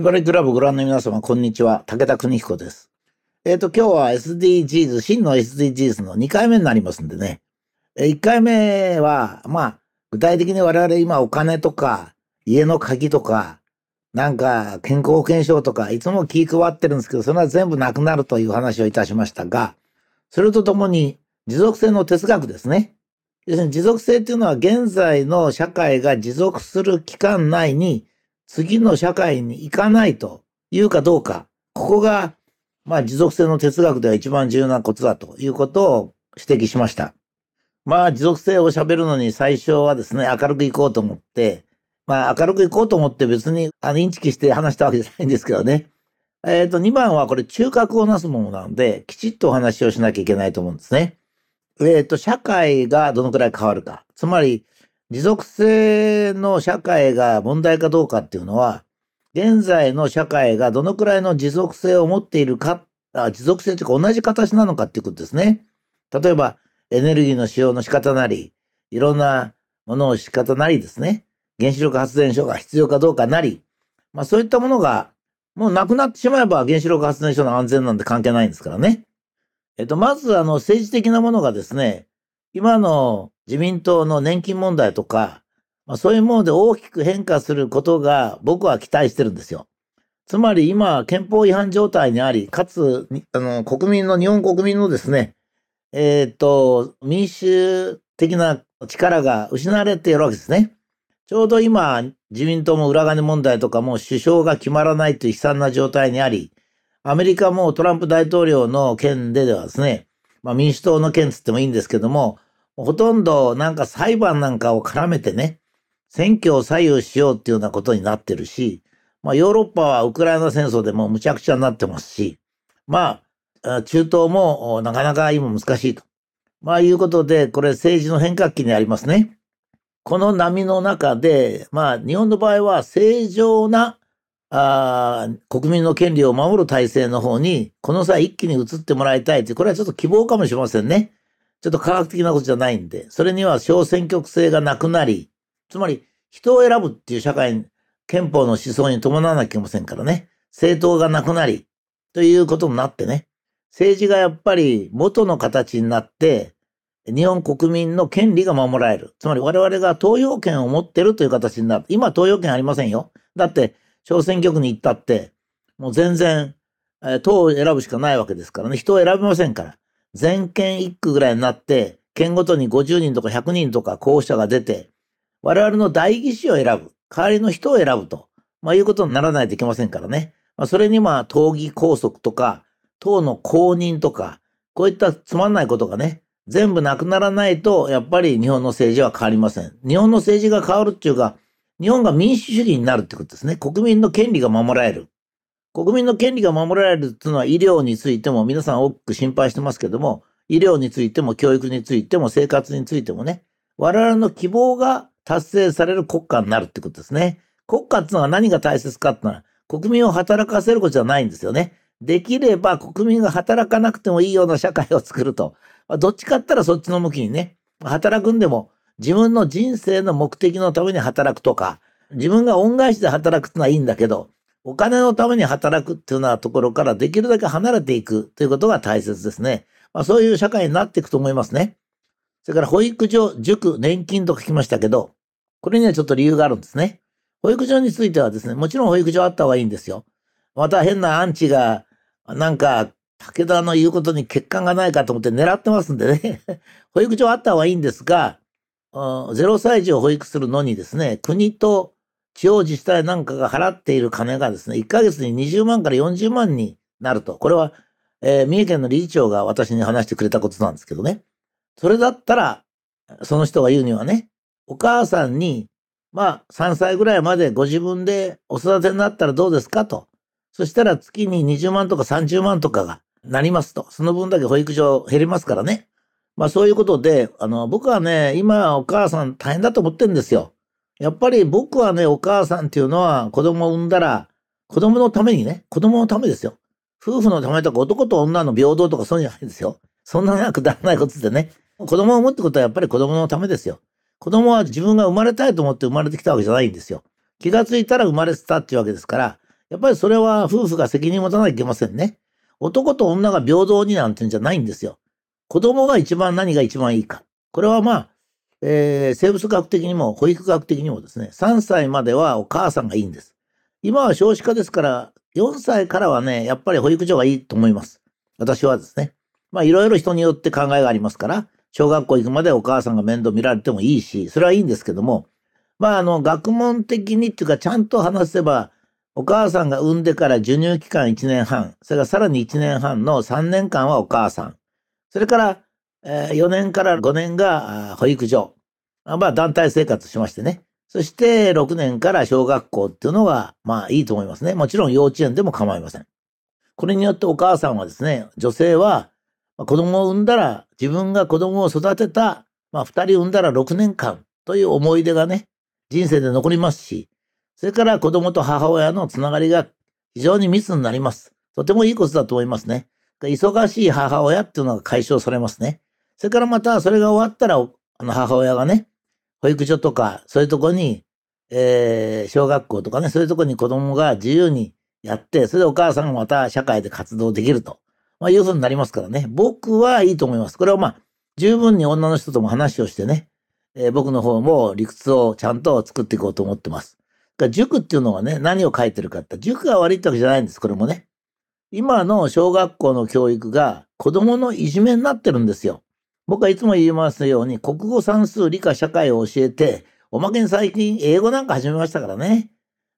茨城クラブご覧の皆様、こんにちは。武田邦彦です。えっ、と、今日は SDGs、真の SDGs の2回目になりますんでね。え1回目は、まあ、具体的に我々今お金とか、家の鍵とか、なんか健康保険証とか、いつも気配ってるんですけど、それは全部なくなるという話をいたしましたが、それとともに持続性の哲学ですね。要するに持続性っていうのは現在の社会が持続する期間内に次の社会に行かないというかどうか、ここが、まあ持続性の哲学では一番重要なことだということを指摘しました。まあ持続性を喋るのに最初はですね、明るくいこうと思って、まあ明るくいこうと思って別にあのインチキして話したわけじゃないんですけどね。えっ、と、2番はこれ中核をなすものなので、きちっとお話をしなきゃいけないと思うんですね。えっ、と、社会がどのくらい変わるか。つまり、持続性の社会が問題かどうかっていうのは、現在の社会がどのくらいの持続性を持っているか、あ持続性というか同じ形なのかっていうことですね。例えば、エネルギーの使用の仕方なり、いろんなものの仕方なりですね。原子力発電所が必要かどうかなり、まあそういったものが、もうなくなってしまえば原子力発電所の安全なんて関係ないんですからね。えっと、まずあの政治的なものがですね、今の自民党の年金問題とか、まあ、そういうもので大きく変化することが僕は期待してるんですよ。つまり今、憲法違反状態にあり、かつ、あの、国民の、日本国民のですね、えっ、と、民主的な力が失われているわけですね。ちょうど今、自民党も裏金問題とかも首相が決まらないという悲惨な状態にあり、アメリカもトランプ大統領の件でではですね、まあ民主党の件つってもいいんですけども、ほとんどなんか裁判なんかを絡めてね、選挙を左右しようっていうようなことになってるし、まあヨーロッパはウクライナ戦争でもむちゃくちゃになってますし、まあ中東もなかなか今難しいと。まあいうことで、これ政治の変革期にありますね。この波の中で、まあ日本の場合は正常なあ国民の権利を守る体制の方に、この際一気に移ってもらいたいという、これはちょっと希望かもしれませんね。ちょっと科学的なことじゃないんで、それには小選挙区制がなくなり、つまり人を選ぶっていう社会、憲法の思想に伴わなきゃいけませんからね。政党がなくなり、ということになってね。政治がやっぱり元の形になって、日本国民の権利が守られる。つまり我々が投票権を持ってるという形になる。今投票権ありませんよ。だって、小選挙区に行ったって、もう全然、党を選ぶしかないわけですからね。人を選びませんから。全県一区ぐらいになって、県ごとに50人とか100人とか候補者が出て、我々の代議士を選ぶ。代わりの人を選ぶと。まあいうことにならないといけませんからね。まあそれにまあ党議拘束とか、党の公認とか、こういったつまんないことがね、全部なくならないと、やっぱり日本の政治は変わりません。日本の政治が変わるっていうか、日本が民主主義になるってことですね。国民の権利が守られる。国民の権利が守られるっていうのは医療についても皆さん多く心配してますけども、医療についても教育についても生活についてもね、我々の希望が達成される国家になるってことですね。国家っていうのは何が大切かっていうのは、国民を働かせることじゃないんですよね。できれば国民が働かなくてもいいような社会を作ると。どっちかって言ったらそっちの向きにね、働くんでも自分の人生の目的のために働くとか、自分が恩返しで働くってのはいいんだけど、お金のために働くっていうようなところからできるだけ離れていくということが大切ですね。まあそういう社会になっていくと思いますね。それから保育所、塾、年金と書きましたけど、これにはちょっと理由があるんですね。保育所についてはですね、もちろん保育所あった方がいいんですよ。また変なアンチが、なんか、武田の言うことに欠陥がないかと思って狙ってますんでね。保育所あった方がいいんですが、0歳児を保育するのにですね、国と地方自治体なんかが払っている金がですね、1ヶ月に20万から40万になると。これは、えー、三重県の理事長が私に話してくれたことなんですけどね。それだったら、その人が言うにはね、お母さんに、まあ、3歳ぐらいまでご自分でお育てになったらどうですかと。そしたら月に20万とか30万とかがなりますと。その分だけ保育所減りますからね。まあそういうことで、あの、僕はね、今お母さん大変だと思ってるんですよ。やっぱり僕はね、お母さんっていうのは子供を産んだら、子供のためにね、子供のためですよ。夫婦のためとか男と女の平等とかそうじゃないですよ。そんななくだらないことでね。子供を産むってことはやっぱり子供のためですよ。子供は自分が生まれたいと思って生まれてきたわけじゃないんですよ。気がついたら生まれてたっていうわけですから、やっぱりそれは夫婦が責任を持たなきゃいけませんね。男と女が平等になんてんじゃないんですよ。子供が一番何が一番いいか。これはまあ、えー、生物学的にも保育学的にもですね、3歳まではお母さんがいいんです。今は少子化ですから、4歳からはね、やっぱり保育所がいいと思います。私はですね。まあいろいろ人によって考えがありますから、小学校行くまでお母さんが面倒見られてもいいし、それはいいんですけども、まああの、学問的にっていうかちゃんと話せば、お母さんが産んでから授乳期間1年半、それからさらに1年半の3年間はお母さん、それから、4年から5年が保育所、まあ団体生活しましてね。そして6年から小学校っていうのが、まあいいと思いますね。もちろん幼稚園でも構いません。これによってお母さんはですね、女性は子供を産んだら自分が子供を育てた、まあ2人産んだら6年間という思い出がね、人生で残りますし、それから子供と母親のつながりが非常に密になります。とてもいいことだと思いますね。忙しい母親っていうのが解消されますね。それからまたそれが終わったら、あの母親がね、保育所とか、そういうとこに、えー、小学校とかね、そういうとこに子供が自由にやって、それでお母さんがまた社会で活動できると、まあ、いうふうになりますからね。僕はいいと思います。これはまあ、十分に女の人とも話をしてね、えー、僕の方も理屈をちゃんと作っていこうと思ってます。だから塾っていうのはね、何を書いてるかって、塾が悪いってわけじゃないんです、これもね。今の小学校の教育が子供のいじめになってるんですよ。僕はいつも言いますように、国語算数理科社会を教えて、おまけに最近英語なんか始めましたからね。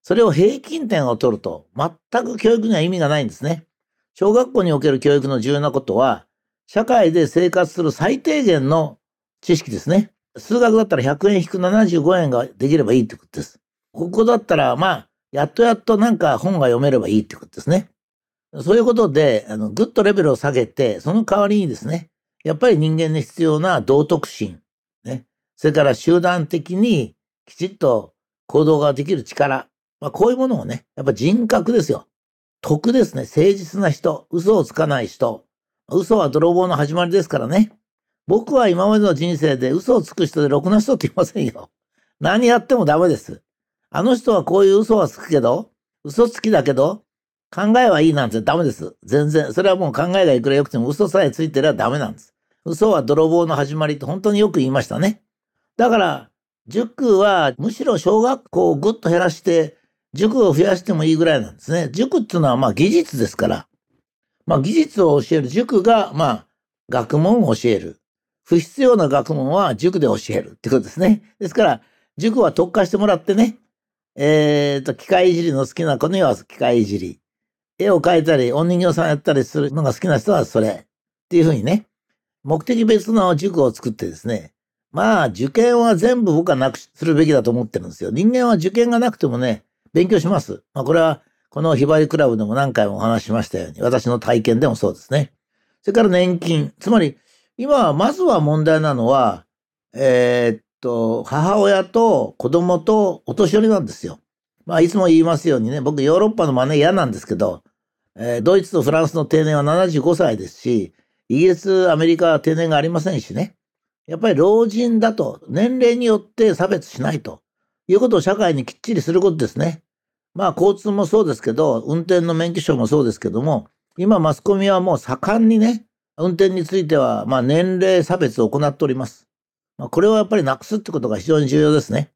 それを平均点を取ると、全く教育には意味がないんですね。小学校における教育の重要なことは、社会で生活する最低限の知識ですね。数学だったら100円引く75円ができればいいってことです。ここだったら、まあ、やっとやっとなんか本が読めればいいってことですね。そういうことで、あの、ぐっとレベルを下げて、その代わりにですね、やっぱり人間に必要な道徳心、ね。それから集団的にきちっと行動ができる力。まあ、こういうものをね、やっぱ人格ですよ。徳ですね。誠実な人。嘘をつかない人。嘘は泥棒の始まりですからね。僕は今までの人生で嘘をつく人でろくな人っていませんよ。何やってもダメです。あの人はこういう嘘はつくけど、嘘つきだけど、考えはいいなんてダメです。全然。それはもう考えがいくら良くても嘘さえついてればダメなんです。嘘は泥棒の始まりって本当によく言いましたね。だから、塾はむしろ小学校をぐっと減らして、塾を増やしてもいいぐらいなんですね。塾っていうのはまあ技術ですから。まあ技術を教える塾がまあ学問を教える。不必要な学問は塾で教えるってことですね。ですから、塾は特化してもらってね、えっ、ー、と、機械いじりの好きな子には機械いじり。絵を描いたり、お人形さんやったりするのが好きな人はそれ。っていうふうにね、目的別の塾を作ってですね、まあ、受験は全部僕はなくするべきだと思ってるんですよ。人間は受験がなくてもね、勉強します。まあ、これは、このひばりクラブでも何回もお話しましたように、私の体験でもそうですね。それから年金。つまり、今、まずは問題なのは、えー、っと、母親と子供とお年寄りなんですよ。まあ、いつも言いますようにね、僕ヨーロッパの真似嫌なんですけど、えー、ドイツとフランスの定年は75歳ですし、イギリス、アメリカは定年がありませんしね。やっぱり老人だと、年齢によって差別しないということを社会にきっちりすることですね。まあ、交通もそうですけど、運転の免許証もそうですけども、今マスコミはもう盛んにね、運転については、まあ、年齢差別を行っております。まあ、これをやっぱりなくすってことが非常に重要ですね。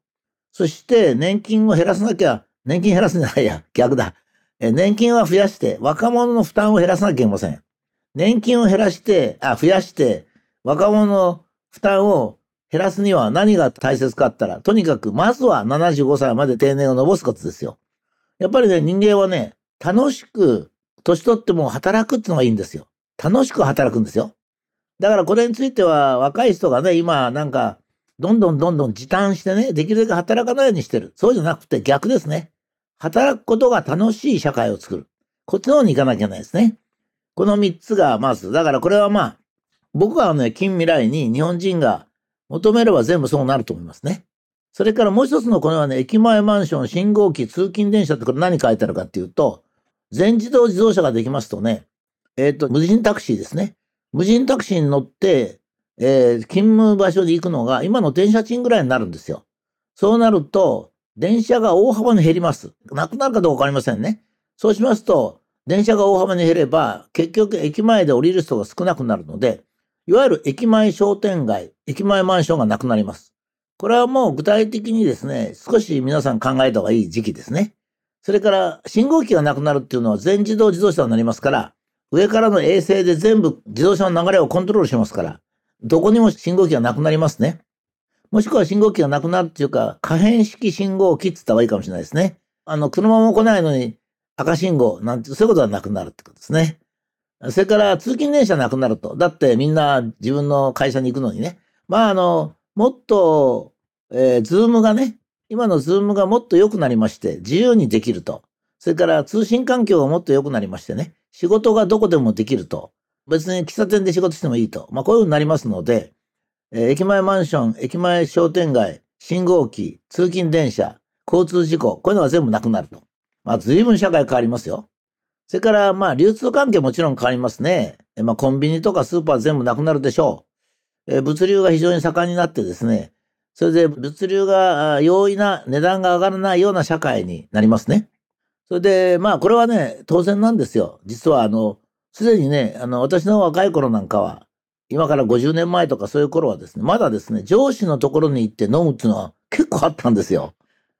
そして、年金を減らさなきゃ、年金減らすんじゃないや、逆だ。え年金は増やして、若者の負担を減らさなきゃいけません。年金を減らして、あ、増やして、若者の負担を減らすには何が大切かったら、とにかく、まずは75歳まで定年を延ばすことですよ。やっぱりね、人間はね、楽しく、年取っても働くってのがいいんですよ。楽しく働くんですよ。だからこれについては若い人がね、今なんか、どんどんどんどん時短してね、できるだけ働かないようにしてる。そうじゃなくて逆ですね。働くことが楽しい社会を作る。こっちの方に行かなきゃいけないですね。この3つがまず、だからこれはまあ、僕はね、近未来に日本人が求めれば全部そうなると思いますね。それからもう一つのこれはね、駅前マンション、信号機、通勤電車ってこれ何書いてあるかっていうと、全自動自動車ができますとね、えっ、ー、と、無人タクシーですね。無人タクシーに乗って、えー、勤務場所で行くのが今の電車賃ぐらいになるんですよ。そうなると、電車が大幅に減ります。なくなるかどうかわかりませんね。そうしますと、電車が大幅に減れば、結局駅前で降りる人が少なくなるので、いわゆる駅前商店街、駅前マンションがなくなります。これはもう具体的にですね、少し皆さん考えた方がいい時期ですね。それから信号機がなくなるっていうのは全自動自動車になりますから、上からの衛星で全部自動車の流れをコントロールしますから、どこにも信号機がなくなりますね。もしくは信号機がなくなるっていうか、可変式信号機って言った方がいいかもしれないですね。あの、車も来ないのに赤信号なんて、そういうことはなくなるってことですね。それから通勤電車なくなると。だってみんな自分の会社に行くのにね。まああの、もっと、えー、 Zoom がね、今の Zoom がもっと良くなりまして、自由にできると。それから通信環境がもっと良くなりましてね、仕事がどこでもできると。別に喫茶店で仕事してもいいと。まあこういうふうになりますので、えー、駅前マンション、駅前商店街、信号機、通勤電車、交通事故、こういうのが全部なくなると。まあ随分社会変わりますよ。それから、まあ、流通関係もちろん変わりますね。まあ、コンビニとかスーパー全部なくなるでしょう。え物流が非常に盛んになってですね、それで物流が容易な値段が上がらないような社会になりますね。それで、まあ、これはね、当然なんですよ。実は、あの、すでにね、あの、私の若い頃なんかは、今から50年前とかそういう頃はですね、まだですね、上司のところに行って飲むっていうのは結構あったんですよ。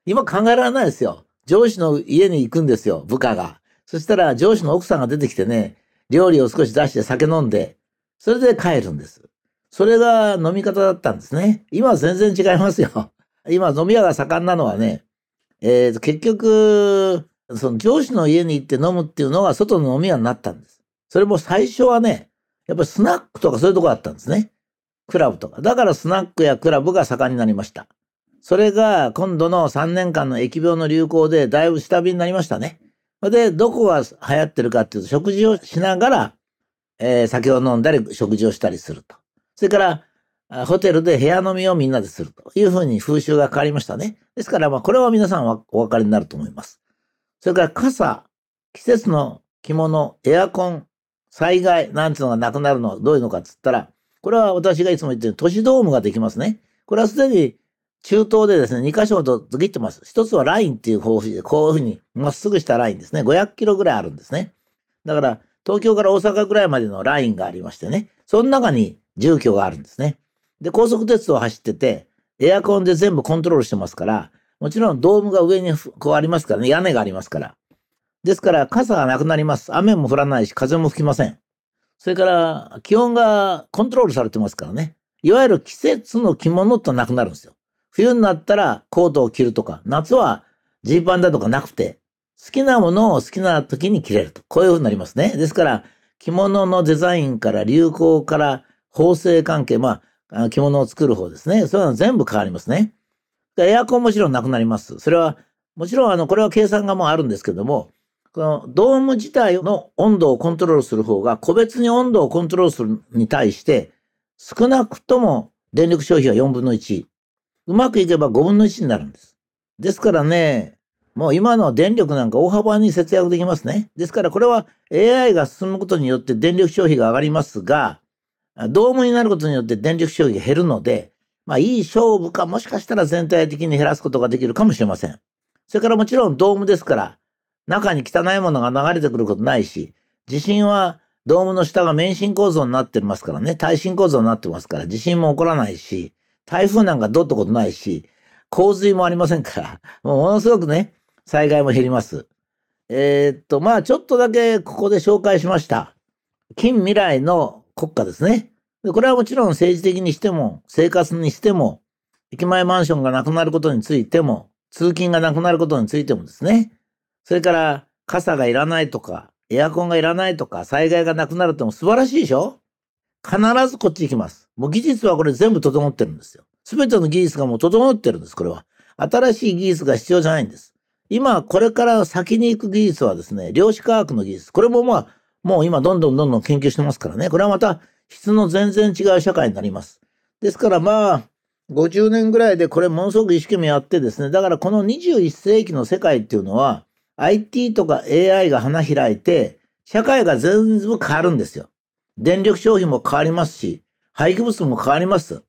今考えられないですよ。上司の家に行くんですよ、部下が。そしたら上司の奥さんが出てきてね、料理を少し出して酒飲んで、それで帰るんです。それが飲み方だったんですね。今は全然違いますよ。今飲み屋が盛んなのはね、えー、結局、その上司の家に行って飲むっていうのが外の飲み屋になったんです。それも最初はね、やっぱりスナックとかそういうとこだったんですね。クラブとか。だからスナックやクラブが盛んになりました。それが今度の3年間の疫病の流行でだいぶ下火になりましたね。で、どこが流行ってるかっていうと、食事をしながら、えー、酒を飲んだり、食事をしたりすると。それから、ホテルで部屋飲みをみんなでするというふうに風習が変わりましたね。ですから、まあ、これは皆さんはお分かりになると思います。それから傘、季節の着物、エアコン、災害なんていうのがなくなるのはどういうのかっつったら、これは私がいつも言ってる都市ドームができますね。これはすでに中東でですね、2箇所と区切ってます。一つはラインっていう方法で、こういうふうにまっすぐしたラインですね。500キロぐらいあるんですね。だから、東京から大阪ぐらいまでのラインがありましてね、その中に住居があるんですね。で、高速鉄道を走ってて、エアコンで全部コントロールしてますから、もちろんドームが上にこうありますからね、屋根がありますから。ですから、傘がなくなります。雨も降らないし、風も吹きません。それから、気温がコントロールされてますからね。いわゆる季節の着物となくなるんですよ。冬になったらコートを着るとか、夏はジーパンだとかなくて、好きなものを好きな時に着れると。こういう風になりますね。ですから、着物のデザインから流行から縫製関係、まあ、着物を作る方ですね。そういうの全部変わりますね。エアコンもちろんなくなります。それは、もちろん、あの、これは計算がもうあるんですけども、このドーム自体の温度をコントロールする方が、個別に温度をコントロールするに対して、少なくとも電力消費は4分の1。うまくいけば5分の1になるんです。ですからね、もう今の電力なんか大幅に節約できますね。ですからこれは AI が進むことによって電力消費が上がりますが、ドームになることによって電力消費が減るので、まあいい勝負かもしかしたら全体的に減らすことができるかもしれません。それからもちろんドームですから、中に汚いものが流れてくることないし、地震はドームの下が免震構造になってますからね、耐震構造になってますから地震も起こらないし、台風なんかどうってことないし、洪水もありませんから、もうものすごくね、災害も減ります。えー、っと、まあちょっとだけここで紹介しました。近未来の国家ですね。でこれはもちろん政治的にしても、生活にしても、駅前マンションがなくなることについても、通勤がなくなることについてもですね。それから、傘がいらないとか、エアコンがいらないとか、災害がなくなるっても素晴らしいでしょ？必ずこっち行きます。もう技術はこれ全部整ってるんですよ。すべての技術がもう整ってるんです、これは。新しい技術が必要じゃないんです。今、これから先に行く技術はですね、量子科学の技術。これもまあ、もう今どんどんどんどん研究してますからね。これはまた質の全然違う社会になります。ですからまあ、50年ぐらいでこれものすごく一生懸命やってですね、だからこの21世紀の世界っていうのは、IT とか AI が花開いて、社会が全部変わるんですよ。電力消費も変わりますし、廃棄物も変わります。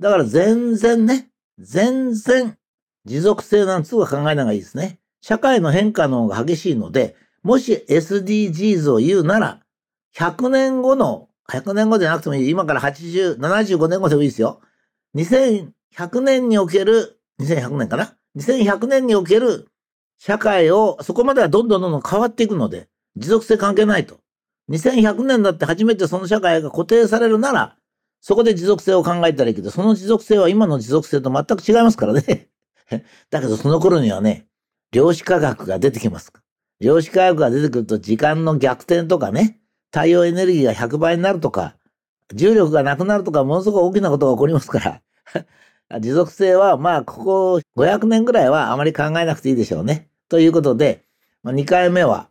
だから全然ね、全然持続性なんつうの考えない方がいいですね。社会の変化の方が激しいので、もし SDGs を言うなら、100年後の、100年後じゃなくてもいい、今から80、75年後でもいいですよ。2100年における、2100年かな ?2100 年における社会を、そこまではどんどんどんどん変わっていくので、持続性関係ないと。2100年だって初めてその社会が固定されるなら、そこで持続性を考えたらいいけど、その持続性は今の持続性と全く違いますからね。だけどその頃にはね、量子科学が出てきます。量子科学が出てくると時間の逆転とかね、太陽エネルギーが100倍になるとか、重力がなくなるとか、ものすごく大きなことが起こりますから、持続性は、まあ、ここ500年ぐらいはあまり考えなくていいでしょうね。ということで、ま、2回目は、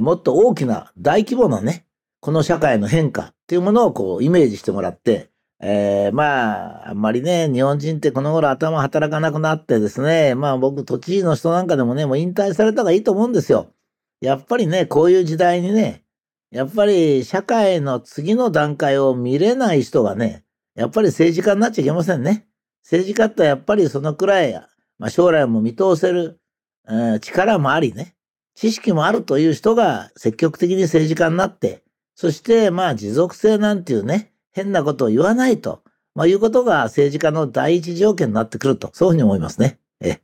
もっと大きな大規模なね、この社会の変化っていうものをこうイメージしてもらって、えー、まあ、あんまりね、日本人ってこの頃頭働かなくなってですね、まあ僕、都知事の人なんかでもね、もう引退された方がいいと思うんですよ。やっぱりね、こういう時代にね、やっぱり社会の次の段階を見れない人がね、やっぱり政治家になっちゃいけませんね。政治家ってやっぱりそのくらい、まあ、将来も見通せる、力もありね、知識もあるという人が積極的に政治家になって、そしてまあ持続性なんていうね、変なことを言わないと、まあ、いうことが政治家の第一条件になってくると、そういうふうに思いますね。え